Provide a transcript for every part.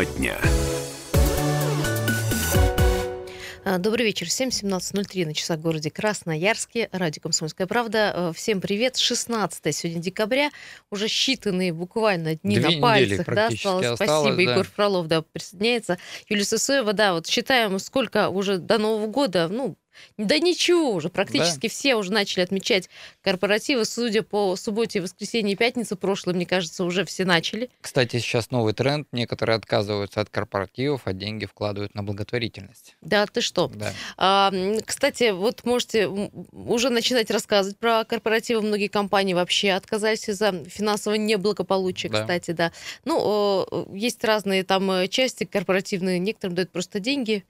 Тема дня. А, добрый вечер. 7.17.03 на часах в городе Красноярске. Радио «Комсомольская правда». Э, всем привет. 16 сегодня декабря. Уже считанные буквально дни Две на пальцах. Да, осталось. осталось. Спасибо. да. Егор Фролов да, присоединяется. Юлия Сысоева, да, вот считаем, сколько уже до Нового года, ну, да ничего уже, практически да. все уже начали отмечать корпоративы. Судя по субботе, воскресенье и пятнице прошлой, мне кажется, уже все начали. Кстати, сейчас новый тренд. Некоторые отказываются от корпоративов, а деньги вкладывают на благотворительность. Да, ты что? Да. А, кстати, вот можете уже начинать рассказывать про корпоративы. Многие компании вообще отказались из-за финансового неблагополучия, да. кстати, да. Ну, есть разные там э, части корпоративные. Некоторым дают просто деньги,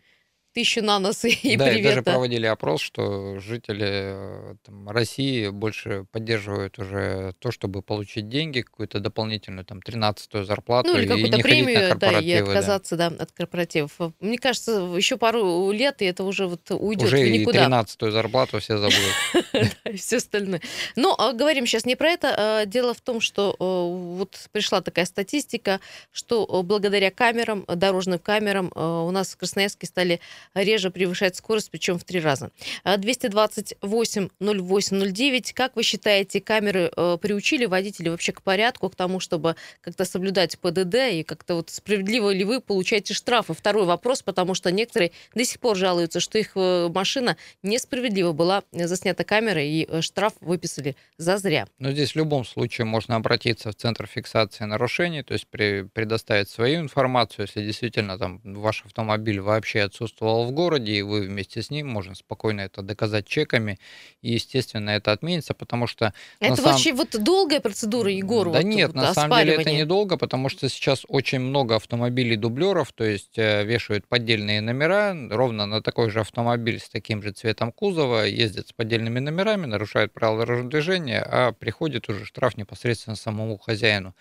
тысячу на нос и да, привет. и даже проводили опрос, что жители э, там, России больше поддерживают уже то, чтобы получить деньги, какую-то дополнительную там 13-ю зарплату ну, или и какую-то не ходить премию, на да, и отказаться да. от корпоративов. Мне кажется, еще пару лет, и это уже вот уйдет Уже в и никуда. 13-ю зарплату все забудут. и все остальное. Но а, говорим сейчас не про это. А, дело в том, что вот пришла такая статистика, что благодаря камерам, дорожным камерам, у нас в Красноярске стали реже превышать скорость, причем в три раза. 228-08-09. Как вы считаете, камеры э, приучили водителей вообще к порядку, к тому, чтобы как-то соблюдать ПДД и как-то вот справедливо ли вы получаете штрафы? Второй вопрос, потому что некоторые до сих пор жалуются, что их э, машина несправедливо была заснята камерой и э, штраф выписали за зря. Но здесь в любом случае можно обратиться в Центр фиксации нарушений, то есть при, предоставить свою информацию, если действительно там ваш автомобиль вообще отсутствовал в городе, и вы вместе с ним, можно спокойно это доказать чеками, и, естественно, это отменится, потому что... Это самом... очень вот долгая процедура, Егор? Да вот, нет, вот, на самом деле это недолго, потому что сейчас очень много автомобилей-дублеров, то есть э, вешают поддельные номера, ровно на такой же автомобиль с таким же цветом кузова, ездят с поддельными номерами, нарушают правила дорожного движения, а приходит уже штраф непосредственно самому хозяину.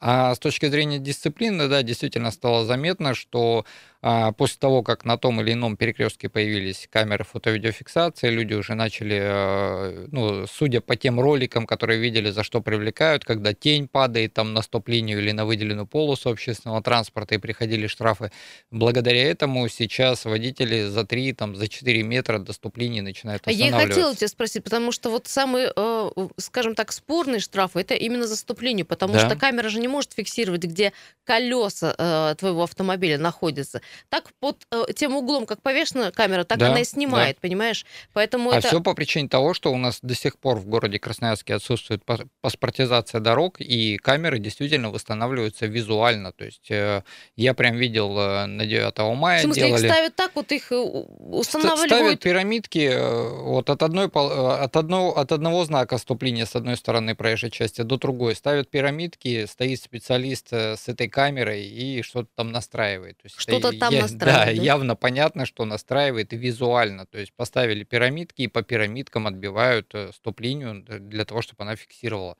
А с точки зрения дисциплины, да, действительно стало заметно, что а, после того, как на том или ином перекрестке появились камеры фото-видеофиксации, люди уже начали, а, ну, судя по тем роликам, которые видели, за что привлекают, когда тень падает там на стоп-линию или на выделенную полосу общественного транспорта и приходили штрафы. Благодаря этому сейчас водители за 3, там, за 4 метра до стоп-линии начинают останавливаться. Я хотела тебя спросить, потому что вот самые, э, скажем так, спорные штрафы, это именно за стоп-линию, потому да. что камера же не может фиксировать, где колеса э, твоего автомобиля находятся. Так под э, тем углом, как повешена камера, так да, она и снимает, да. понимаешь? Поэтому а это... все по причине того, что у нас до сих пор в городе Красноярске отсутствует паспортизация дорог, и камеры действительно восстанавливаются визуально. То есть э, я прям видел э, на 9 мая В смысле, делали... их ставят так, вот их э, устанавливают? Ставят пирамидки э, вот от, одной, от, одного, от одного знака стоп-линии с одной стороны проезжей части до другой. Ставят пирамидки, стоит специалист с этой камерой и что-то там настраивает. Что-то там я, настраивает. Да, да, явно понятно, что настраивает и визуально. То есть поставили пирамидки и по пирамидкам отбивают стоп-линию для того, чтобы она фиксировала.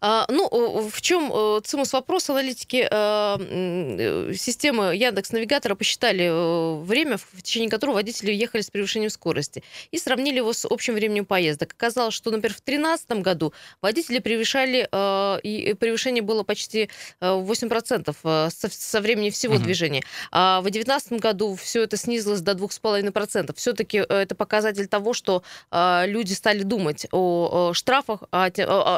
А, ну, в чем э, цимус вопрос? Аналитики а, э, системы Яндекс Навигатора посчитали э, время, в течение которого водители ехали с превышением скорости, и сравнили его с общим временем поездок. Оказалось, что, например, в 2013 году водители превышали, и превышение было почти 8% со, со времени всего угу. движения. А в 2019 году все это снизилось до 2,5%. Все-таки это показатель того, что люди стали думать о штрафах, а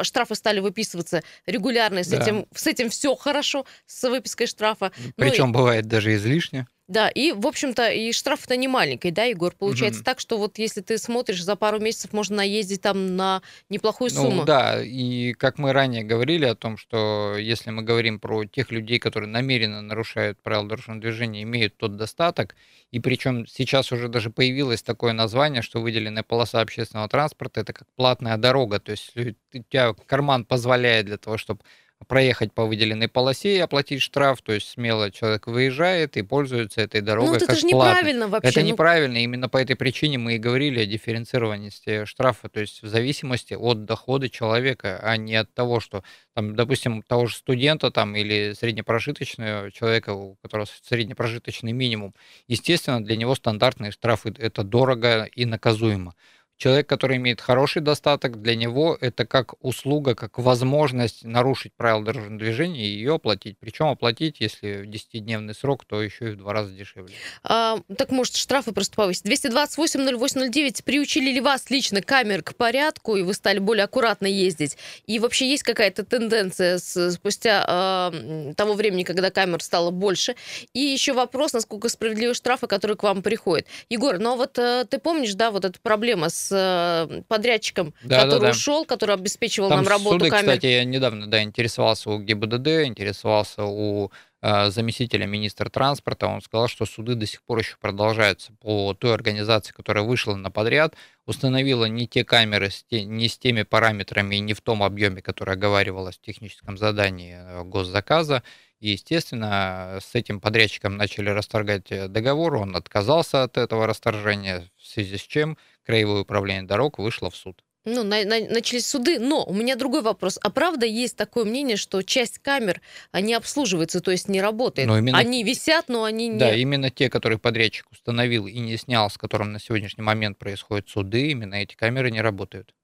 штрафы стали выписываться регулярно, с, да. этим, с этим все хорошо, с выпиской штрафа. Причем ну, бывает даже излишне. Да, и, в общем-то, и штраф-то не маленький, да, Егор? Получается угу. так, что вот если ты смотришь, за пару месяцев можно наездить там на неплохую ну, сумму. Да, и как мы ранее говорили о том, что если мы говорим про тех людей, которые намеренно нарушают правила дорожного движения, имеют тот достаток, и причем сейчас уже даже появилось такое название, что выделенная полоса общественного транспорта это как платная дорога, то есть у тебя карман позволяет для того, чтобы проехать по выделенной полосе и оплатить штраф, то есть смело человек выезжает и пользуется этой дорогой ну, вот как это же платной. неправильно вообще. Это ну... неправильно, именно по этой причине мы и говорили о дифференцированности штрафа, то есть в зависимости от дохода человека, а не от того, что, там, допустим, того же студента там, или среднепрожиточного человека, у которого среднепрожиточный минимум, естественно, для него стандартные штрафы это дорого и наказуемо Человек, который имеет хороший достаток, для него это как услуга, как возможность нарушить правила дорожного движения и ее оплатить. Причем оплатить, если в 10-дневный срок, то еще и в два раза дешевле. А, так может штрафы просто повысить. 228-08-09. Приучили ли вас лично камер к порядку, и вы стали более аккуратно ездить? И вообще есть какая-то тенденция с, спустя э, того времени, когда камер стало больше? И еще вопрос, насколько справедливы штрафы, которые к вам приходят. Егор, но вот э, ты помнишь, да, вот эта проблема с Э, подрядчиком, да, который да, да. ушел, который обеспечивал Там нам работу суды, камер. кстати, я недавно да, интересовался у ГИБДД, интересовался у э, заместителя министра транспорта, он сказал, что суды до сих пор еще продолжаются по той организации, которая вышла на подряд, установила не те камеры, не с теми параметрами и не в том объеме, который оговаривалось в техническом задании э, госзаказа. И, естественно, с этим подрядчиком начали расторгать договор, он отказался от этого расторжения, в связи с чем Краевое управление дорог вышло в суд. Ну, на, на, начались суды, но у меня другой вопрос. А правда есть такое мнение, что часть камер не обслуживается, то есть не работает? Но именно... Они висят, но они не... Да, именно те, которые подрядчик установил и не снял, с которым на сегодняшний момент происходят суды, именно эти камеры не работают.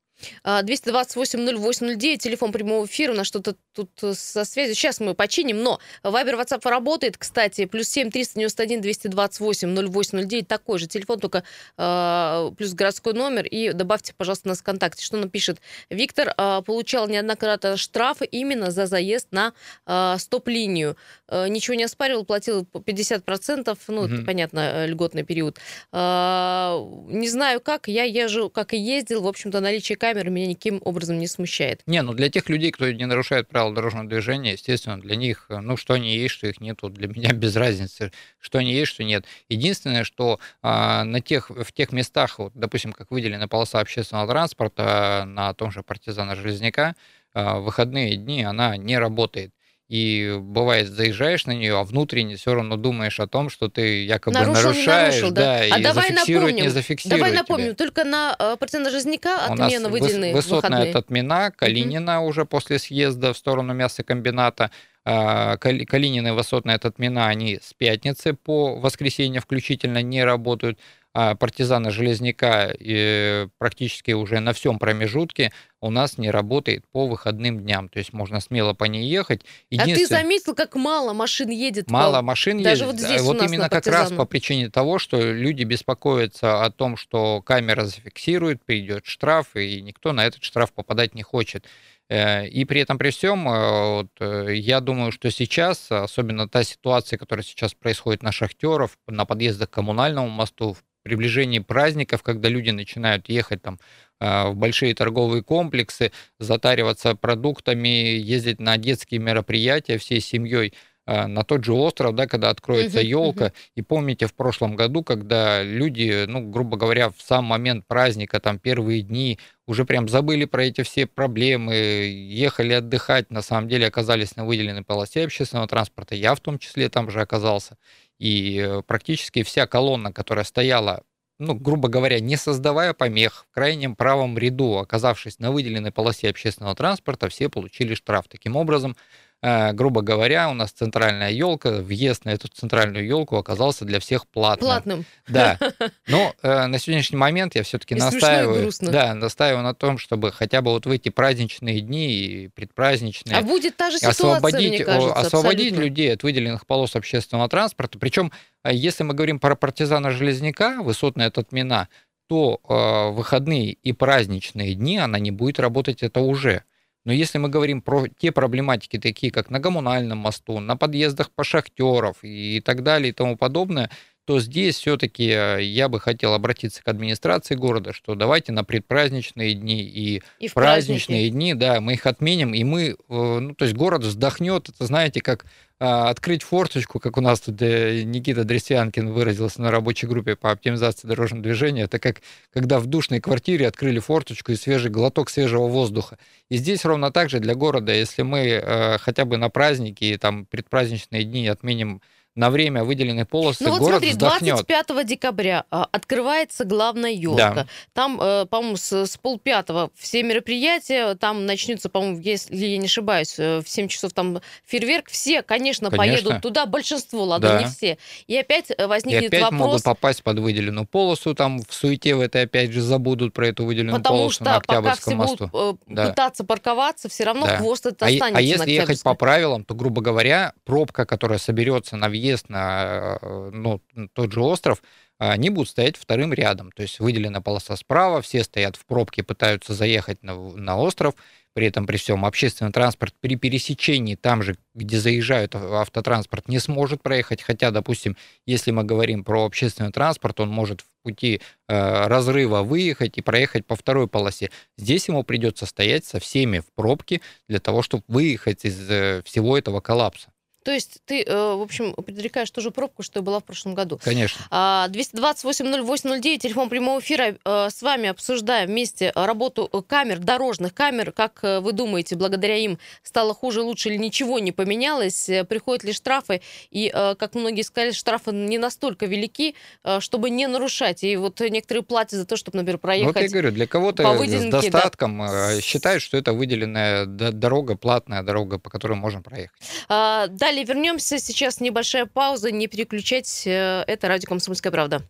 228-08-09, телефон прямого эфира, у нас что-то тут э, со связью. Сейчас мы починим, но Вайбер, WhatsApp работает, кстати, плюс 7 391 228 0809, такой же телефон, только э, плюс городской номер, и добавьте, пожалуйста, нас в контакте. Что напишет? Виктор э, получал неоднократно штрафы именно за заезд на э, стоп-линию. Э, ничего не оспаривал, платил 50%, ну, угу. это, понятно, э, льготный период. Э, не знаю как, я езжу, как и ездил, в общем-то, наличие камеры меня никаким образом не смущает. Не, ну для тех людей, кто не нарушает правила дорожного движения, естественно, для них, ну что они есть, что их нету, для меня без разницы, что они есть, что нет. Единственное, что а, на тех, в тех местах, вот, допустим, как выделена полоса общественного транспорта на том же партизана Железняка, а, выходные дни она не работает. И бывает, заезжаешь на нее, а внутренне все равно думаешь о том, что ты якобы нарушил, нарушаешь, нарушил, да, да а и давай зафиксировать, напомним, не зафиксировать. Давай напомним, тебя. только на э, процент Жизняка отмена выделенной высотная выходные. отмена, Калинина угу. уже после съезда в сторону мясокомбината, а, Калинина и высотная отмена, они с пятницы по воскресенье включительно не работают. А партизана Железняка и практически уже на всем промежутке у нас не работает по выходным дням. То есть можно смело по ней ехать. А ты заметил, как мало машин едет? Мало по... машин Даже едет. Вот, здесь вот именно как раз по причине того, что люди беспокоятся о том, что камера зафиксирует, придет штраф, и никто на этот штраф попадать не хочет. Э, и при этом, при всем, э, вот, э, я думаю, что сейчас, особенно та ситуация, которая сейчас происходит на шахтеров, на подъездах к коммунальному мосту, в приближении праздников, когда люди начинают ехать там в большие торговые комплексы, затариваться продуктами, ездить на детские мероприятия всей семьей, а, на тот же остров, да, когда откроется uh-huh, елка. Uh-huh. И помните в прошлом году, когда люди, ну, грубо говоря, в сам момент праздника, там первые дни, уже прям забыли про эти все проблемы, ехали отдыхать, на самом деле оказались на выделенной полосе общественного транспорта. Я в том числе там же оказался. И э, практически вся колонна, которая стояла ну, грубо говоря, не создавая помех в крайнем правом ряду, оказавшись на выделенной полосе общественного транспорта, все получили штраф. Таким образом, грубо говоря, у нас центральная елка, въезд на эту центральную елку оказался для всех платным. Платным. Да. Но э, на сегодняшний момент я все-таки настаиваю, да, настаиваю на том, чтобы хотя бы вот в эти праздничные дни и предпраздничные а будет та же ситуация, освободить, мне кажется, освободить людей от выделенных полос общественного транспорта. Причем, э, если мы говорим про партизана Железняка, высотная отмена, то э, выходные и праздничные дни она не будет работать, это уже. Но если мы говорим про те проблематики, такие как на коммунальном мосту, на подъездах по шахтеров и так далее и тому подобное, то здесь все-таки э, я бы хотел обратиться к администрации города, что давайте на предпраздничные дни и, и праздничные праздники. дни, да, мы их отменим, и мы, э, ну, то есть город вздохнет, это знаете, как а, открыть форточку, как у нас тут э, Никита Дресянкин выразился на рабочей группе по оптимизации дорожного движения, это как когда в душной квартире открыли форточку и свежий глоток свежего воздуха. И здесь ровно так же для города, если мы хотя бы на праздники и там предпраздничные дни отменим на время выделенной полосы Ну вот город смотри, вздохнет. 25 декабря а, открывается главная елка. Да. Там, э, по-моему, с, с полпятого все мероприятия, там начнется, по-моему, если я не ошибаюсь, э, в 7 часов там фейерверк. Все, конечно, Конечно. поедут туда, большинство, ладно, Да. не все. И опять э, И возникнет опять вопрос, могут попасть под выделенную полосу, там в суете в этой опять же забудут про эту выделенную потому полосу что на пока Октябрьском все мосту. будут Да. пытаться парковаться, все равно Да. хвост это А, е- останется а если ехать по правилам, то, грубо говоря, пробка, которая соберется на въезд на э, ну, тот же остров, а, они будут стоять вторым рядом. То есть выделена полоса справа, все стоят в пробке, пытаются заехать на, на остров. При этом, при всем, общественный транспорт при пересечении там же, где заезжают а- автотранспорт, не сможет проехать. Хотя, допустим, если мы говорим про общественный транспорт, он может в пути э, разрыва выехать и проехать по второй полосе. Здесь ему придется стоять со всеми в пробке для того, чтобы выехать из э, всего этого коллапса. То есть ты, э, в общем, предрекаешь ту же пробку, что и была в прошлом году. Конечно. А, 228-08-09, телефон прямого эфира. Э, С вами обсуждаем вместе работу камер, дорожных камер. Как э, вы думаете, благодаря им стало хуже, лучше или ничего не поменялось? Приходят ли штрафы? И, как многие сказали, штрафы не настолько велики, чтобы не нарушать. И вот некоторые платят за то, чтобы, например, Ну, Вот я проехать. говорю, для кого-то с да. достатком э, считают, что это выделенная дорога, платная дорога, по которой можно проехать. А, Далее вернемся. Сейчас небольшая пауза. Не переключать. Э, Это радио «Комсомольская правда».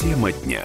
Тема дня.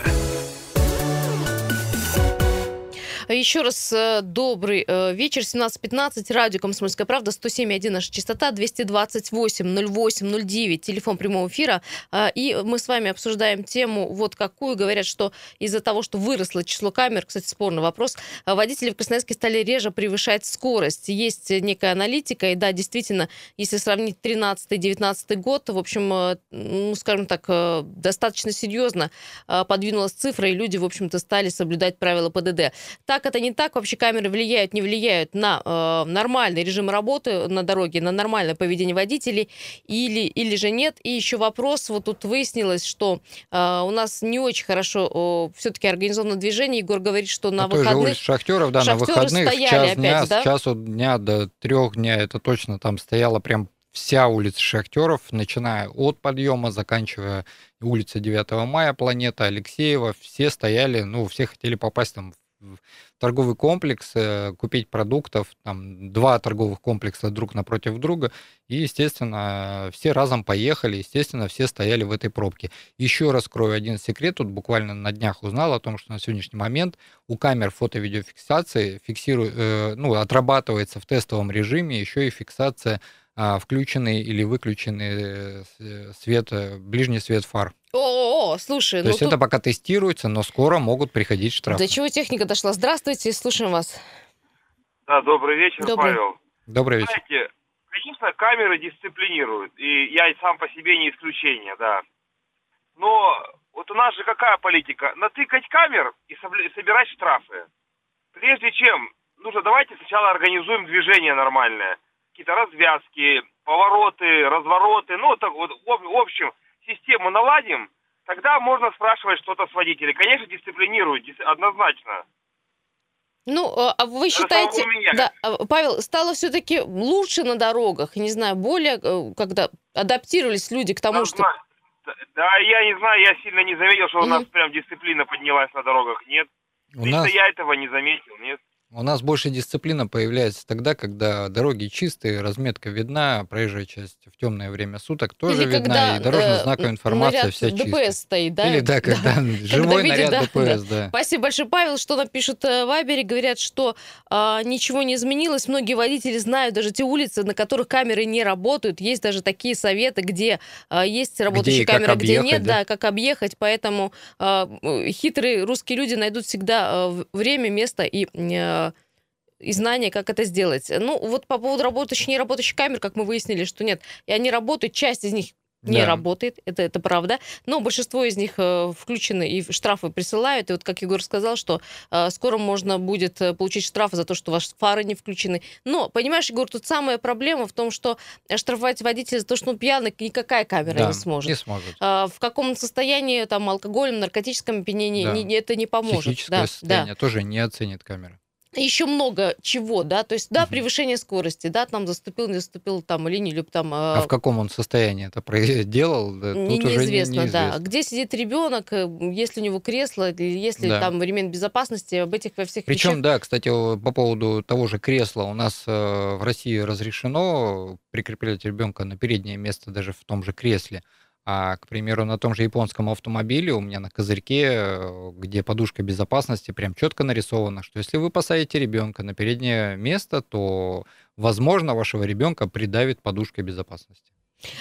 Еще раз э, добрый э, вечер, 17.15, радио «Комсомольская правда», 107.1 наша частота, 228-08-09, телефон прямого эфира. А, И мы с вами обсуждаем тему вот какую. Говорят, что из-за того, что выросло число камер, кстати, спорный вопрос, а, водители в Красноярске стали реже превышать скорость. Есть некая аналитика, и да, действительно, если сравнить 13-19 год, в общем, э, ну, скажем так, э, достаточно серьезно э, подвинулась цифра, и люди, в общем-то, стали соблюдать правила ПДД. Так это не так. Вообще камеры влияют, не влияют на э, нормальный режим работы на дороге, на нормальное поведение водителей или, или же нет. И еще вопрос. Вот тут выяснилось, что э, у нас не очень хорошо все-таки организовано движение. Егор говорит, что на На же выходных... Шахтеров, да, на выходных стояли час опять, дня, да? с часу дня до трех дня, это точно там стояла прям вся улица Шахтеров, начиная от подъема, заканчивая улица 9 мая, планета Алексеева, все стояли, ну, все хотели попасть там в торговый комплекс, э, купить продуктов, там два торговых комплекса друг напротив друга, и, естественно, все разом поехали, естественно, все стояли в этой пробке. Еще раскрою один секрет, тут буквально на днях узнал о том, что на сегодняшний момент у камер фото-видеофиксации фиксирует, э, ну, отрабатывается в тестовом режиме еще и фиксация включенный или выключенный э, с- свет, э, ближний свет фар. О, слушай, То ну есть тут это пока тестируется, но скоро могут приходить штрафы. до чего техника дошла? Здравствуйте, слушаем вас. Да, добрый вечер, Добрый. Павел. Добрый вечер. Знаете, конечно, камеры дисциплинируют, и я и сам по себе не исключение, да. Но вот у нас же какая политика? Натыкать камер и собирать штрафы. Прежде чем, нужно давайте сначала организуем движение нормальное. Какие-то развязки, повороты, развороты, ну, так вот, в общем, систему наладим, тогда можно спрашивать что-то с водителей. Конечно, дисциплинируют, дис- однозначно. Ну, а а вы считаете, да, а, Павел, стало все-таки лучше на дорогах, не знаю, более, э, когда адаптировались люди к тому, Да, что... Да, я не знаю, я сильно не заметил, что у нас Мгм. прям дисциплина поднялась на дорогах. Нет. У Лично нас, я этого не заметил, нет. У нас больше дисциплина появляется тогда, когда дороги чистые, разметка видна, проезжая часть в темное время суток тоже Или видна, когда и дорожно-знаковая э, информация вся ДПС чистая. стоит, да? Или да, когда живой видит, наряд да, ДПС, да. Спасибо большое, Павел. Что нам пишут э, в Вайбере? Говорят, что а, ничего не изменилось. Многие водители знают даже те улицы, на которых камеры не работают. Есть даже такие советы, где а, есть работающие как камеры, где объехать, нет, да? да, как объехать. Поэтому м, хитрые русские люди найдут всегда в- время, место и э, и знания, как это сделать. Ну, вот по поводу работающих, не работающих камер, как мы выяснили, что нет. И они работают, часть из них не Да. работает, это, это правда. Но большинство из них э, включены и штрафы присылают. И вот, как Егор сказал, что э, скоро можно будет э, получить штрафы за то, что ваши фары не включены. Но, понимаешь, Егор, тут самая проблема в том, что э, штрафовать водителя за то, что он пьяный, никакая камера Да, не сможет. Не сможет. А, в каком состоянии, там, алкоголем, наркотическом опьянении, Да. не- это не поможет. Психическое Да, состояние тоже не оценит камера. Еще много чего, да, то есть, да, превышение скорости, да, там заступил, не заступил там или не люб там... А в каком он состоянии это делал? Да, не, неизвестно, уже не, да. Где сидит ребенок, э, есть ли у него кресло, есть ли да. там ремень безопасности, об этих во всех Причем, вещах. да, кстати, по поводу того же кресла, у нас э, в России разрешено прикреплять ребенка на переднее место даже в том же кресле. А, к примеру, на том же японском автомобиле у меня на козырьке, э, где подушка безопасности, прям четко нарисовано, что если вы посадите ребенка на переднее место, то, возможно, вашего ребенка придавит подушкой безопасности.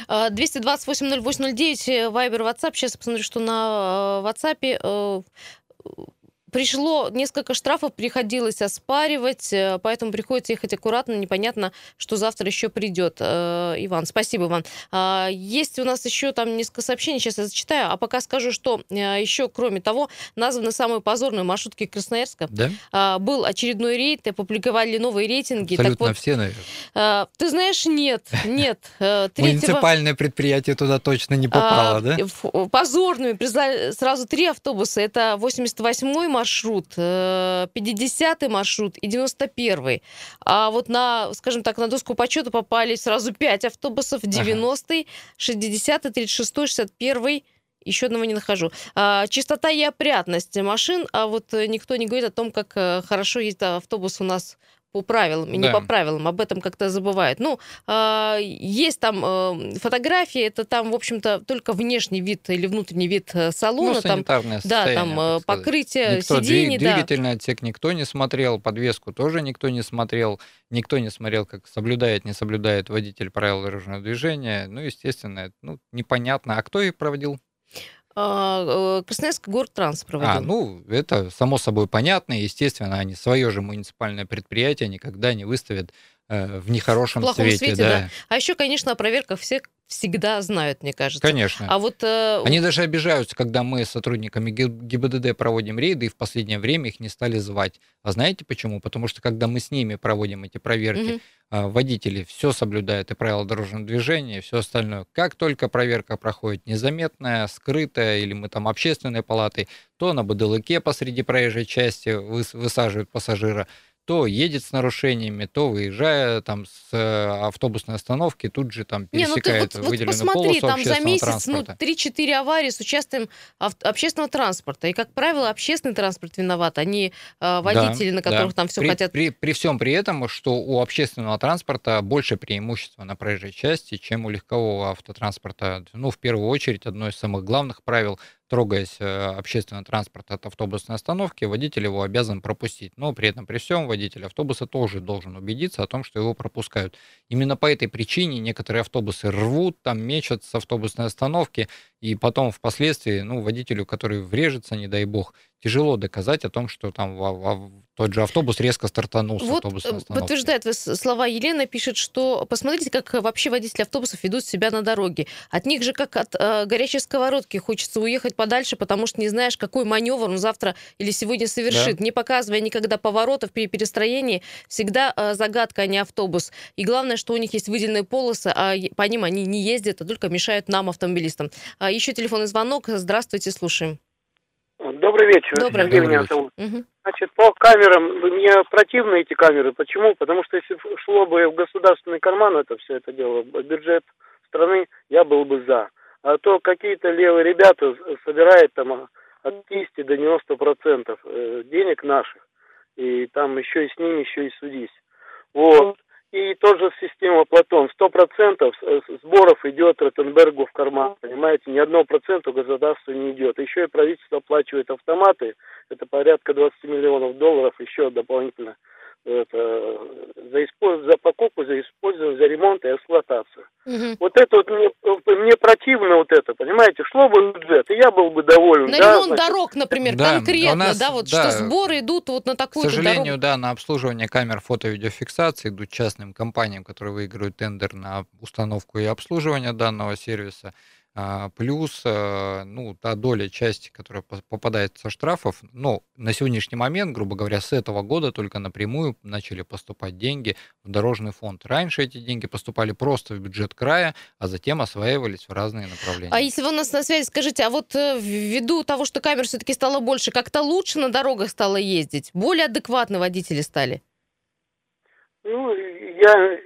228-08-09, Вайбер, WhatsApp. Сейчас посмотрю, что на э, WhatsApp э, пришло несколько штрафов, приходилось оспаривать, э, поэтому приходится ехать аккуратно, непонятно, что завтра еще придет. Э, Иван, спасибо, Иван. А, есть у нас еще там несколько сообщений, сейчас я зачитаю, а пока скажу, что э, еще, кроме того, названы самые позорные маршрутки Красноярска. Да? А, был очередной рейд, опубликовали новые рейтинги. Абсолютно так вот, все, наверное. А, ты знаешь, нет, нет. Муниципальное предприятие туда точно не попало, да? Позорными признали сразу три автобуса. Это 88-й маршрут, маршрут, 50-й э, маршрут и 91-й. А вот на, скажем так, на доску почета попали сразу 5 автобусов, 90-й, 60-й, 36-й, 61-й, еще одного не нахожу. А, чистота и опрятность машин, а вот никто не говорит о том, как э, хорошо ездит автобус у нас по правилам и да. не по правилам, об этом как-то забывают. Ну, э, есть там э, фотографии, это там, в общем-то, только внешний вид или внутренний вид э, салона. Ну, там, да, там э, покрытие никто, сидений. Двигательный да. отсек никто не смотрел, подвеску тоже никто не смотрел, никто не смотрел, как соблюдает, не соблюдает водитель правил дорожного движения. Ну, естественно, ну, непонятно. А кто их проводил? А, э, Красноярский город-транс проводил. А, ну, это само собой понятно. Естественно, они свое же муниципальное предприятие никогда не выставят э, в нехорошем в свете. свете да. да. А еще, конечно, о проверках всех всегда знают, мне кажется. Конечно. А вот э... они даже обижаются, когда мы с сотрудниками ГИБДД проводим рейды, и в последнее время их не стали звать. А знаете почему? Потому что когда мы с ними проводим эти проверки, угу. водители все соблюдают и правила дорожного движения, и все остальное. Как только проверка проходит незаметная, скрытая, или мы там общественной палатой, то на бадылыке посреди проезжей части высаживают пассажира, то едет с нарушениями, то выезжая там с э, автобусной остановки, тут же там пересекает Не, ну ты вот, выделенную вот посмотри, полосу там за месяц транспорта. ну 3-4 аварии с участием общественного транспорта. И, как правило, общественный транспорт виноват, а не э, водители, да, на которых да. там все при, хотят... При, при всем при этом, что у общественного транспорта больше преимущества на проезжей части, чем у легкового автотранспорта. Ну, в первую очередь, одно из самых главных правил трогаясь э, общественный транспорт от автобусной остановки, водитель его обязан пропустить. Но при этом, при всем, водитель автобуса тоже должен убедиться о том, что его пропускают. Именно по этой причине некоторые автобусы рвут, там мечут с автобусной остановки, и потом впоследствии, ну, водителю, который врежется, не дай бог, тяжело доказать о том, что там в, в, тот же автобус резко стартанул с вот остановки. подтверждает слова Елены, пишет, что посмотрите, как вообще водители автобусов ведут себя на дороге. От них же как от э, горячей сковородки хочется уехать подальше, потому что не знаешь, какой маневр он завтра или сегодня совершит. Да. Не показывая никогда поворотов при перестроении, всегда э, загадка, а не автобус. И главное, что у них есть выделенные полосы, а по ним они не ездят, а только мешают нам, автомобилистам. Еще телефонный звонок. Здравствуйте, слушаем. Добрый вечер. Добрый, Сергей Добрый меня зовут. Угу. Значит, по камерам, мне противны эти камеры. Почему? Потому что если шло бы в государственный карман это все это дело, бюджет страны, я был бы за. А то какие-то левые ребята собирают там от 50 до 90 процентов э, денег наших. И там еще и с ними еще и судись. Вот. И тоже система Платон. Сто процентов сборов идет Ротенбергу в карман. Понимаете, ни одного процента государству не идет. Еще и правительство оплачивает автоматы. Это порядка 20 миллионов долларов еще дополнительно это, за, использ... за покупку, за использование, за ремонт и эксплуатацию. Угу. Вот это вот мне, мне противно вот это, понимаете, шло бы бюджет, и я был бы доволен. На да, ремонт значит... дорог, например, да, конкретно, нас, да, вот да, что сборы идут вот на такую К сожалению, дорогу. да, на обслуживание камер фото-видеофиксации идут частным компаниям, которые выигрывают тендер на установку и обслуживание данного сервиса. А, плюс, э, ну, та доля части, которая попадает со штрафов, ну, на сегодняшний момент, грубо говоря, с этого года только напрямую начали поступать деньги в дорожный фонд. Раньше эти деньги поступали просто в бюджет края, а затем осваивались в разные направления. А если вы у нас на связи, скажите, а вот э, ввиду того, что камер все-таки стало больше, как-то лучше на дорогах стало ездить? Более адекватно водители стали? Ну, я,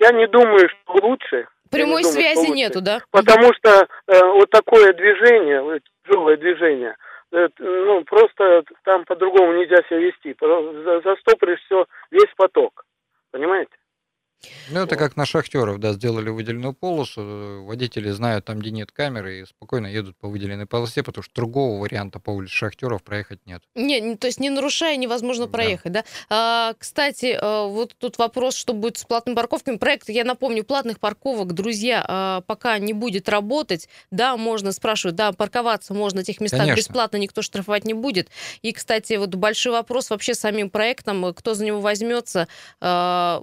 я не думаю, что лучше. Прямой думаю, связи нету, да? Потому что э, вот такое движение, вот, тяжелое движение, э, ну, просто там по-другому нельзя себя вести. Застопоришь все, весь поток. Понимаете? Ну, это как на шахтеров, да, сделали выделенную полосу, водители знают там, где нет камеры, и спокойно едут по выделенной полосе, потому что другого варианта по улице шахтеров проехать нет. Не, то есть не нарушая, невозможно проехать, да? да? А, кстати, а, вот тут вопрос, что будет с платными парковками. Проект, я напомню, платных парковок, друзья, а, пока не будет работать, да, можно спрашивать, да, парковаться можно в этих местах Конечно. бесплатно, никто штрафовать не будет. И, кстати, вот большой вопрос вообще самим проектом, кто за него возьмется. А,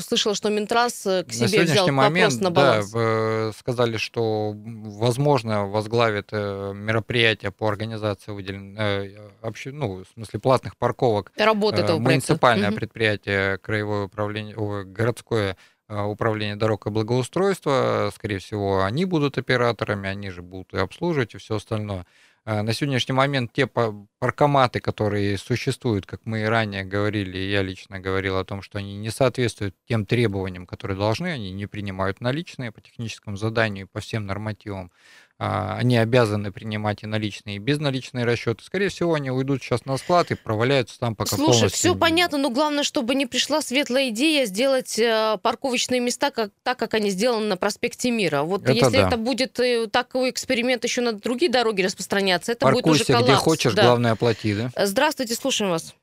слышала, что Минтранс э, к себе на взял момент, вопрос на баланс. Да, сказали, что, возможно, возглавит э, мероприятие по организации выделен, э, вообще, ну, в смысле, платных парковок. Работа этого Муниципальное проекта. предприятие, краевое управление, городское управление дорог и благоустройства, скорее всего, они будут операторами, они же будут и обслуживать, и все остальное. А, на сегодняшний момент те паркоматы, которые существуют, как мы и ранее говорили, я лично говорил о том, что они не соответствуют тем требованиям, которые должны, они не принимают наличные по техническому заданию, по всем нормативам. А, они обязаны принимать и наличные, и безналичные расчеты. Скорее всего, они уйдут сейчас на склад и проваляются там пока Слушай, полностью... все понятно, но главное, чтобы не пришла светлая идея сделать э, парковочные места как, так, как они сделаны на проспекте Мира. Вот это если да. это будет э, такой эксперимент еще на другие дороги распространяться, это Паркуйся будет уже коллапс. где хочешь, да. главное оплати, да? Здравствуйте, слушаем вас.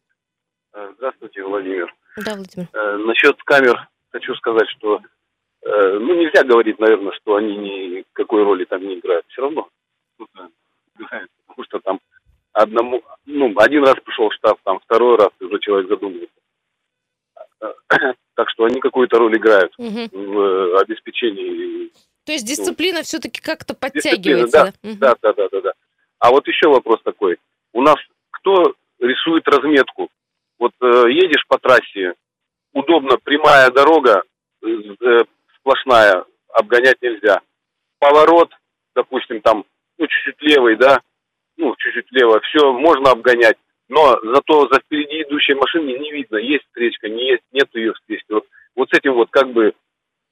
Здравствуйте, Владимир. Да, Владимир. Э, насчет камер хочу сказать, что Э, ну, нельзя говорить, наверное, что они никакой роли там не играют. Все равно потому что там одному, ну, один раз пришел штраф, там второй раз уже человек задумывается. Так что они какую-то роль играют угу. в э, обеспечении. То есть дисциплина ну, все-таки как-то подтягивается. Да, да, да, да, да, да. А вот еще вопрос такой. У нас кто рисует разметку? Вот э, едешь по трассе, удобно, прямая дорога, э, сплошная, обгонять нельзя. Поворот, допустим, там, ну, чуть-чуть левый, да, ну, чуть-чуть лево, все, можно обгонять, но зато за впереди идущей машины не видно, есть встречка, не есть, нет ее встречки. Вот, вот с этим вот как бы,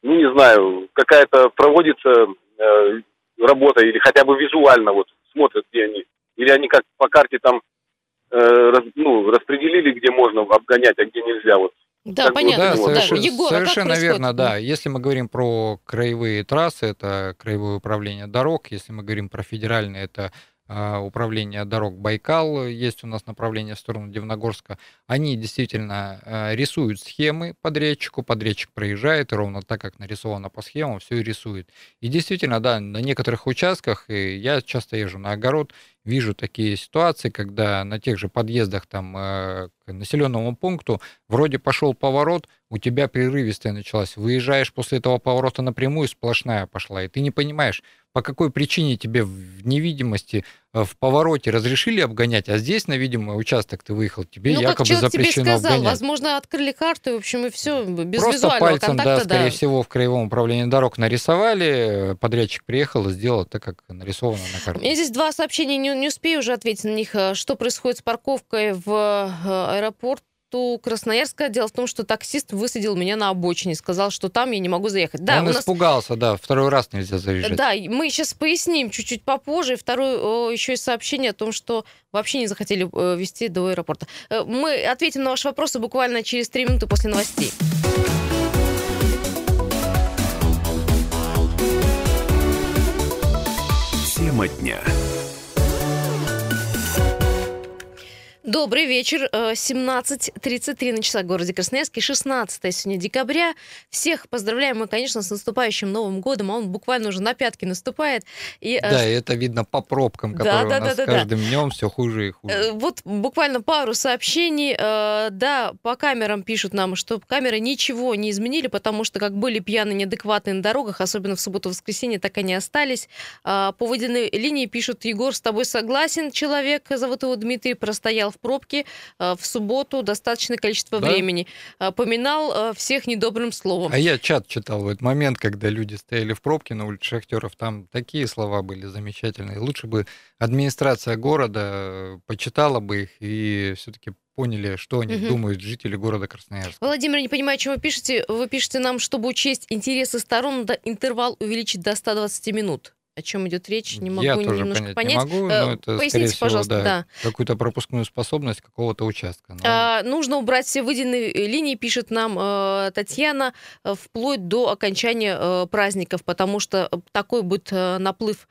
ну, не знаю, какая-то проводится э, работа или хотя бы визуально вот смотрят, где они. Или они как по карте там э, раз, ну, распределили, где можно обгонять, а где нельзя. Вот да, как понятно. Да, совершенно, Егор, совершенно верно, да. Если мы говорим про краевые трассы, это краевое управление дорог. Если мы говорим про федеральные, это а, управления дорог Байкал, есть у нас направление в сторону Дивногорска, они действительно а, рисуют схемы подрядчику, подрядчик проезжает, и ровно так, как нарисовано по схемам, все и рисует. И действительно, да, на некоторых участках, и я часто езжу на огород, вижу такие ситуации, когда на тех же подъездах там, а, к населенному пункту вроде пошел поворот, у тебя прерывистая началась, выезжаешь после этого поворота напрямую, сплошная пошла, и ты не понимаешь, по какой причине тебе в невидимости э, в повороте разрешили обгонять, а здесь на видимый участок ты выехал, тебе ну, якобы как запрещено тебе сказал, обгонять. Возможно, открыли карту, в общем, и все без Просто визуального пальцем, контакта. да, скорее всего, в краевом управлении дорог нарисовали, подрядчик приехал и сделал так, как нарисовано на карте. У меня здесь два сообщения, не, не успею уже ответить на них. Что происходит с парковкой в э, аэропорт аэропорту Красноярска. Дело в том, что таксист высадил меня на обочине, сказал, что там я не могу заехать. Да, Он у нас... испугался, да, второй раз нельзя заезжать. Да, мы сейчас поясним чуть-чуть попозже. И второе, еще и сообщение о том, что вообще не захотели э, вести до аэропорта. Э, мы ответим на ваши вопросы буквально через три минуты после новостей. Тема дня. Добрый вечер. Э, 17.33 на часах в городе Красноярске. 16 сегодня декабря. Всех поздравляем мы, конечно, с наступающим Новым годом. А он буквально уже на пятки наступает. И, э, Да, и это видно по пробкам, Да, которые да, у нас да, да, да. каждым днем все хуже и хуже. Э, Вот буквально пару сообщений. Э, Да, по камерам пишут нам, что камеры ничего не изменили, потому что как были пьяные, неадекватные на дорогах, особенно в субботу-воскресенье, так они остались. А По выделенной линии пишут, Егор, с тобой согласен, человек, зовут его Дмитрий, простоял в пробке э, в субботу достаточное количество Да? времени. Э, Поминал э, всех недобрым словом. А я чат читал в этот момент, когда люди стояли в пробке на улице Шахтеров. Там такие слова были замечательные. Лучше бы администрация города почитала бы их и все-таки поняли, что они Мгм. думают жители города Красноярска. Владимир, не понимаю, чем вы пишете. Вы пишете нам, чтобы учесть интересы сторон, надо интервал увеличить до 120 минут. О чем идет речь? Не могу я тоже немножко понять, понять. не могу, Э, но это, Поясните, всего, пожалуйста, да, да. какую-то пропускную способность какого-то участка. Но А, нужно убрать все выделенные э, линии, пишет нам э, Татьяна, э, вплоть до окончания э, праздников, потому что э, такой будет э, наплыв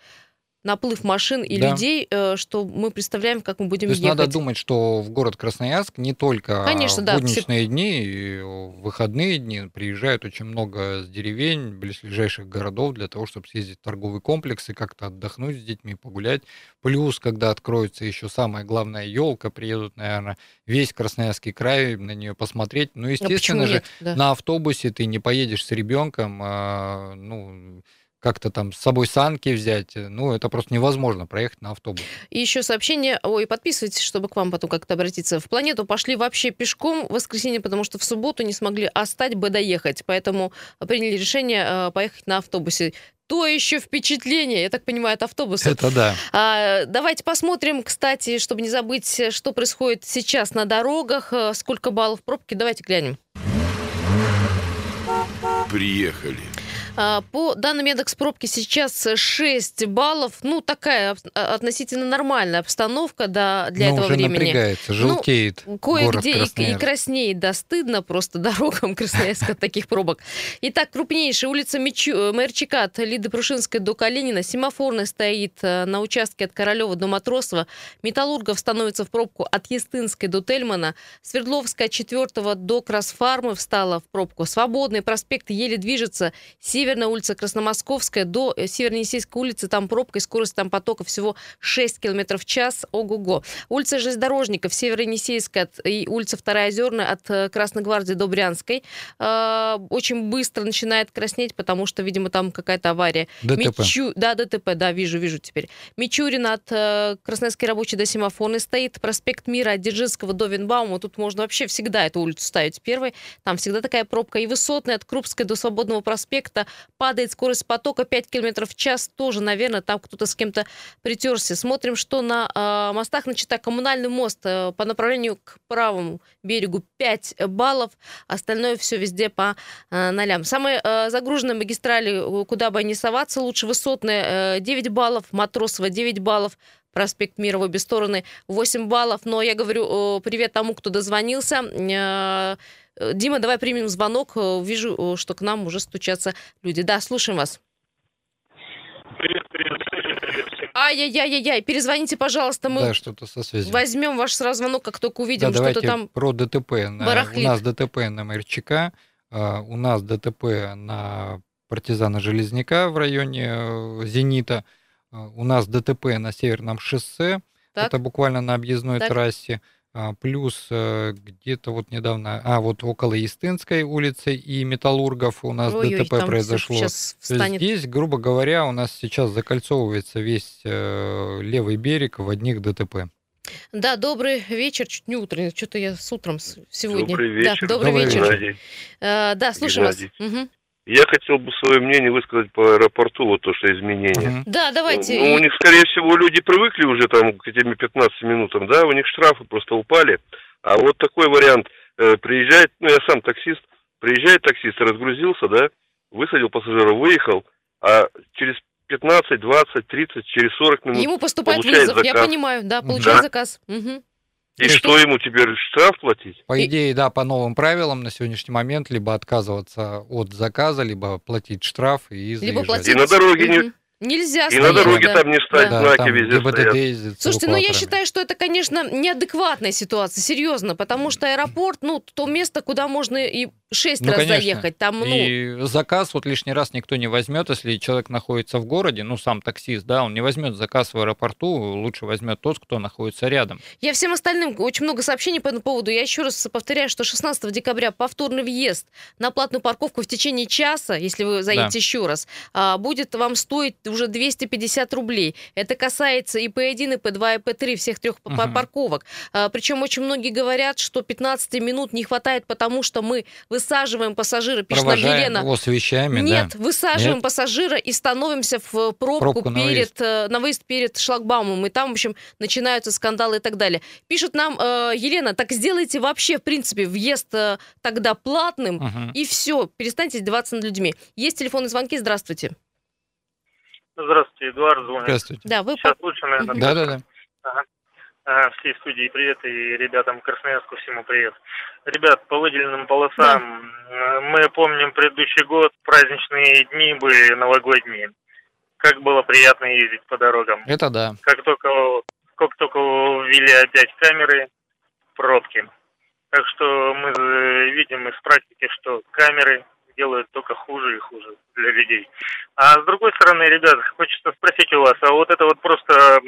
наплыв машин и Да. людей, э, что мы представляем, как мы будем То есть ехать. надо думать, что в город Красноярск не только Конечно, да, будничные дни, и в выходные дни приезжают очень много с деревень, близлежащих городов для того, чтобы съездить в торговый комплекс и как-то отдохнуть с детьми, погулять. Плюс, когда откроется еще самая главная елка, приедут, наверное, весь Красноярский край на нее посмотреть. Ну, А естественно же, нет? Да. на автобусе ты не поедешь с ребенком, а, ну, как-то там с собой санки взять, ну, это просто невозможно проехать на автобусе. И еще сообщение, ой, подписывайтесь, чтобы к вам потом как-то обратиться. В планету пошли вообще пешком в воскресенье, потому что в субботу не смогли остать бы доехать, поэтому приняли решение э, поехать на автобусе. То еще впечатление, я так понимаю, от автобуса. Это да. А, давайте посмотрим, кстати, чтобы не забыть, что происходит сейчас на дорогах, э, сколько баллов пробки. Давайте глянем. Приехали. А, По данным Яндекс пробки сейчас 6 баллов. Ну, такая об- относительно нормальная обстановка да, для Но этого уже времени. напрягается, желтеет город Кое-где и, и краснеет, да, стыдно просто дорогам Красноярска от таких пробок. Итак, крупнейшая улица Мичу, э, от Лиды Прушинской до Калинина, семафорная стоит э, на участке от Королева до Матросова, Металлургов становится в пробку от Естинской до Тельмана, Свердловская от 4 до Красфармы встала в пробку, Свободный проспект еле движется, Северная улица Красномосковская до э, Северно-Енисейской улицы, там пробка и скорость там потока всего 6 км в час, ого-го. Улица Железнодорожников, Северо-Енисейская и улица Вторая Озерная от э, Красной Гвардии до Брянской. Э, Очень быстро начинает краснеть, потому что, видимо, там какая-то авария. ДТП. Мичу- Да, ДТП, да, вижу, вижу теперь. Мичурина от э, Красноярской рабочей до Семафорной стоит. Проспект Мира от Дзержинского до Винбаума. Тут можно вообще всегда эту улицу ставить первой. Там всегда такая пробка. И Высотная от Крупской до Свободного проспекта. Падает скорость потока 5 км в час. Тоже, наверное, там кто-то с кем-то притерся. Смотрим, что на э, мостах начата коммунальный мост э, по направлению к правому берегу 5 баллов. Остальное все везде по э, нолям. Самые э, загруженные магистрали, э, куда бы ни соваться, лучше высотные э, 9 баллов, Матросова 9 баллов, проспект Мира в обе стороны 8 баллов. Но я говорю э, привет тому, кто дозвонился. Э, Дима, давай примем звонок. Э, Вижу, э, что к нам уже стучатся люди. Да, слушаем вас. Привет, привет. Ай-яй-яй-яй, перезвоните, пожалуйста, мы Да, что-то со связью. возьмем ваш сразу звонок, как только Да, увидим, давайте что-то там... про ДТП. Барахлит. у нас ДТП на МРЧК, а, у нас ДТП на партизана Железняка в районе Зенита, а, у нас ДТП на Северном шоссе, Так. это буквально на объездной Так. трассе, плюс э, где-то вот недавно, а вот около Истынской улицы и Металлургов у нас Ой-ой, ДТп произошло. Здесь, грубо говоря, у нас сейчас закольцовывается весь э, левый берег в одних ДТП. Да, добрый вечер, чуть не утренний, что-то я с утром сегодня. Добрый вечер. Да, добрый, Добрый вечер. вечер. Геннадий. Э, да, слушаем вас. Геннадий. Я хотел бы свое мнение высказать по аэропорту, вот то, что изменения. Мгм. Да, давайте. Ну, у них, скорее всего, люди привыкли уже там к этим 15 минутам, да, у них штрафы просто упали. А вот такой вариант, э, приезжает, ну, я сам таксист, приезжает таксист, разгрузился, да, высадил пассажира, выехал, а через 15, 20, 30, через 40 минут, Ему поступает вызов, я заказ. понимаю, да, получает Да. заказ. Мгм. И и что ему теперь, штраф платить? По идее, да, по новым правилам на сегодняшний момент либо отказываться от заказа, либо платить штраф и Либо заезжать. платить... И на дороге не-. Нельзя И стоять, на дороге да. там не стать, Да. Знаки везде стоят. Слушайте, ну я считаю, что это, конечно, неадекватная ситуация, серьезно, потому что аэропорт, ну, то место, куда можно и шесть Ну, раз конечно. заехать, там, ну, И заказ вот лишний раз никто не возьмет, если человек находится в городе, ну, сам таксист, да, он не возьмет заказ в аэропорту, лучше возьмет тот, кто находится рядом. Я всем остальным очень много сообщений по этому поводу. Я еще раз повторяю, что 16 декабря повторный въезд на платную парковку в течение часа, если вы заедете еще раз, а, будет вам стоить уже 250 рублей. Это касается и П1, и П2, и П3, всех трех Мгм. парковок. А, Причем очень многие говорят, что 15 минут не хватает, потому что мы высаживаем пассажира, пишет нам Елена. его с вещами, Нет, да. высаживаем Нет? пассажира и становимся в пробку, Пробку на перед, э, на выезд перед шлагбаумом. И там, в общем, начинаются скандалы и так далее. Пишет нам э, Елена, так сделайте вообще, в принципе, въезд э, тогда платным, Мгм. и все, перестаньте издеваться над людьми. Есть телефонные звонки, здравствуйте. Здравствуйте, Эдуард звонит. Здравствуйте. Да, вы... Сейчас лучше, наверное. Да-да-да. Ага, всей студии привет и ребятам Красноярску всему привет. Ребят, по выделенным полосам, э, мы помним предыдущий год, праздничные дни были новогодние. Как было приятно ездить по дорогам. Это да. Как только, как только ввели опять камеры, пробки. Так что мы видим из практики, что камеры делают только хуже и хуже для людей. А с другой стороны, ребят, хочется спросить у вас, а вот это вот просто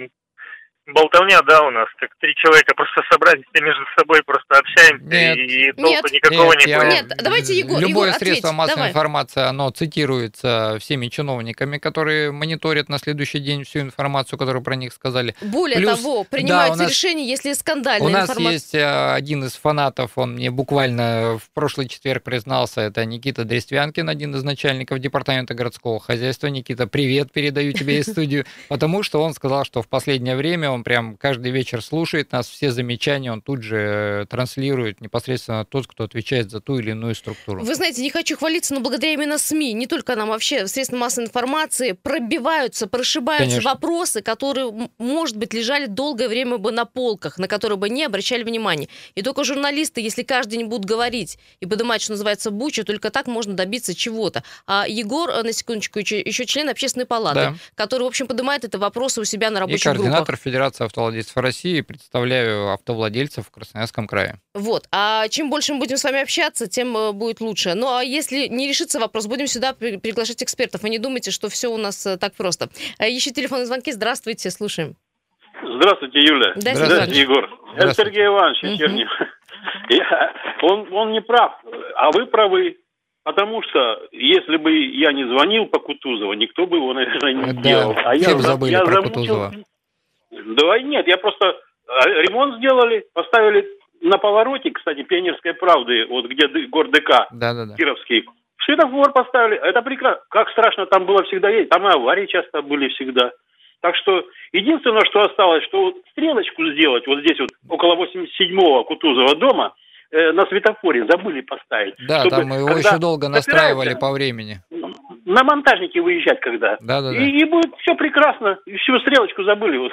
болтовня, да, у нас, как три человека просто собрались и между собой просто общаемся, Нет. и толку Нет. никакого Нет, не я будет. Нет, давайте, Егор, Любое Егор, средство ответь, массовой давай. информации, оно цитируется всеми чиновниками, которые мониторят на следующий день всю информацию, которую про них сказали. Более Плюс, того, да, принимаются у нас- решения, если скандальная У нас информация. есть э, один из фанатов, он мне буквально в прошлый четверг признался, это Никита Дрествянкин, один из начальников департамента городского хозяйства. Никита, привет, передаю тебе из студию, потому что он сказал, что в последнее время он прям каждый вечер слушает нас, все замечания он тут же э, транслирует непосредственно тот, кто отвечает за ту или иную структуру. Вы знаете, не хочу хвалиться, но благодаря именно СМИ, не только нам вообще, средства массовой информации, пробиваются, прошибаются Конечно. вопросы, которые, может быть, лежали долгое время бы на полках, на которые бы не обращали внимания. И только журналисты, если каждый день будут говорить и поднимать, что называется, бучу, только так можно добиться чего-то. А Егор, э, на секундочку, еще, член общественной палаты, Да. который, в общем, поднимает это вопросы у себя на И рабочих координатор группах. Федерации автовладельцев России, представляю автовладельцев в Красноярском крае. Вот. А чем больше мы будем с вами общаться, тем э, будет лучше. Ну, а если не решится вопрос, будем сюда при- приглашать экспертов. Вы не думайте, что все у нас э, так просто. Еще телефонные звонки. Здравствуйте, слушаем. Здравствуйте, Юля. Да, Здравствуйте. Егор. Это Здравствуйте. Сергей Иванович. Чернев. Я- он, он не прав, а вы правы. Потому что, если бы я не звонил по Кутузову, никто бы его, наверное, не Да, сделал. А я, бы за- забыли я про замучил- Кутузова. Да нет, я просто а, ремонт сделали, поставили на повороте, кстати, Пионерской правды, вот где ды- горДК, Да-да-да. Кировский. Светофор поставили. Это прекрасно. Как страшно там было всегда ездить. Там и аварии часто были всегда. Так что единственное, что осталось, что вот стрелочку сделать вот здесь вот около 87-го Кутузова дома э, на светофоре забыли поставить. Да, Чтобы там его еще долго настраивали по времени. На монтажнике выезжать когда. Да-да-да. И, и будет все прекрасно. И всю стрелочку забыли. Вот.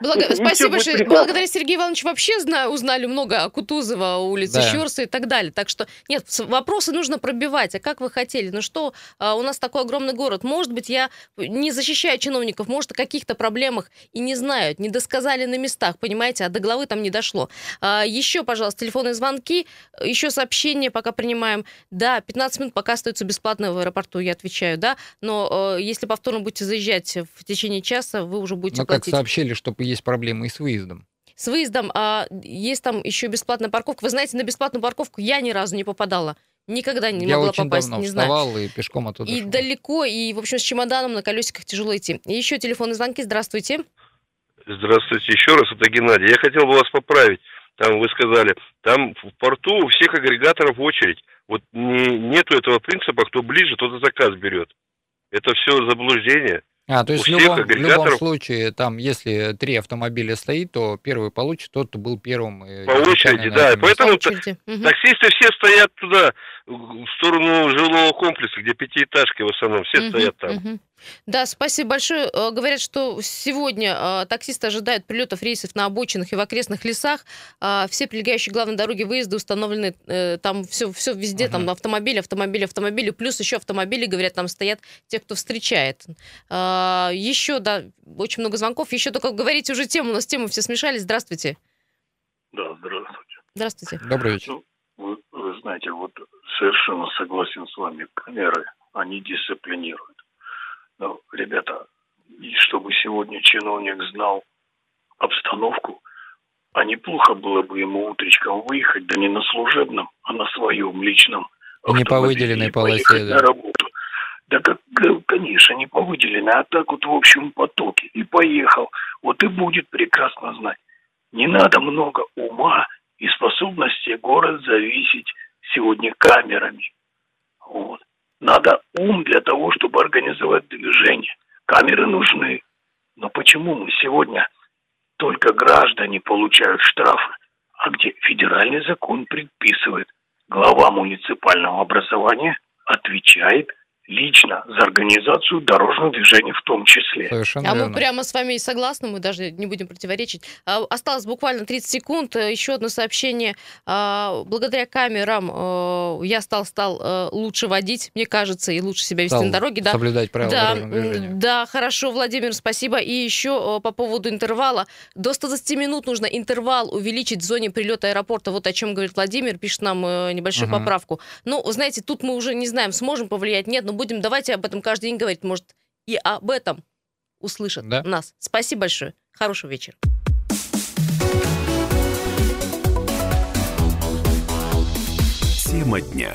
Спасибо большое. Благодаря Сергею Ивановичу вообще знаю, узнали много о Кутузова, улице Да. Щерса и так далее. Так что, нет, вопросы нужно пробивать. А как вы хотели? Ну что, а, у нас такой огромный город. Может быть, я не защищаю чиновников, может, о каких-то проблемах и не знают, не досказали на местах, понимаете, а до главы там не дошло. А, Еще, пожалуйста, телефонные звонки, еще сообщения пока принимаем. Да, 15 минут пока остается бесплатно в аэропорту, я отвечаю, да, но э, если повторно будете заезжать в течение часа, вы уже будете Но Ну, как платить. сообщили, что есть проблемы и с выездом. С выездом а, есть там еще бесплатная парковка. Вы знаете, на бесплатную парковку я ни разу не попадала. Никогда не Я могла очень попасть, давно не знаю. и пешком оттуда И шел. далеко, и, в общем, с чемоданом на колесиках тяжело идти. И еще телефонные звонки. Здравствуйте. Здравствуйте еще раз, это Геннадий. Я хотел бы вас поправить. Там вы сказали, там в порту у всех агрегаторов очередь. Вот не, нету этого принципа, кто ближе, тот и заказ берет. Это все заблуждение. А, то есть в у всех любом, в любом агрегаторов- случае, там, если три автомобиля стоит, то первый получит тот, кто был первым. По очереди, да. поэтому По очереди. Таксисты все стоят туда, в сторону жилого комплекса, где пятиэтажки в основном, все стоят там. Да, спасибо большое. Э, Говорят, что сегодня э, таксисты ожидают прилетов рейсов на обочинах и в окрестных лесах. А Все прилегающие к главной дороге выезды установлены, э, там все, все везде, там автомобили, автомобили, автомобили, плюс еще автомобили, говорят, там стоят те, кто встречает. А, Еще, да, очень много звонков. Еще только говорите уже тему, у нас темы все смешались. Здравствуйте. Да, здравствуйте. Здравствуйте. Добрый вечер. Ну, вы, вы знаете, вот совершенно согласен с вами. Камеры, они дисциплинируют. Но, ребята, и чтобы сегодня чиновник знал обстановку, а неплохо было бы ему утречком выехать, да не на служебном, а на своем личном не по выделенной полосе, да. на работу. Да, как, г- конечно, не по выделенной, а так вот в общем потоке. И поехал. Вот и будет прекрасно знать. Не надо много ума и способности город зависеть сегодня камерами. Вот. Надо ум для того, чтобы организовать движение. Камеры нужны. Но почему мы сегодня только граждане получают штрафы, а где федеральный закон предписывает, глава муниципального образования отвечает лично за организацию дорожного движения в том числе. Совершенно А мы верно. прямо с вами согласны, мы даже не будем противоречить. А, Осталось буквально 30 секунд. Э, Еще одно сообщение. А, Благодаря камерам э, я стал, стал э, лучше водить, мне кажется, и лучше себя вести Стал на дороге. Да. соблюдать правила Да, дорожного движения. да, хорошо, Владимир, спасибо. И еще по поводу интервала. До 120 минут нужно интервал увеличить в зоне прилета аэропорта. Вот о чем говорит Владимир, пишет нам небольшую Мгм. поправку. Ну, знаете, тут мы уже не знаем, сможем повлиять, нет, но будем, давайте об этом каждый день говорить. Может, и об этом услышат Да. нас. Спасибо большое. Хорошего вечера. Тема дня.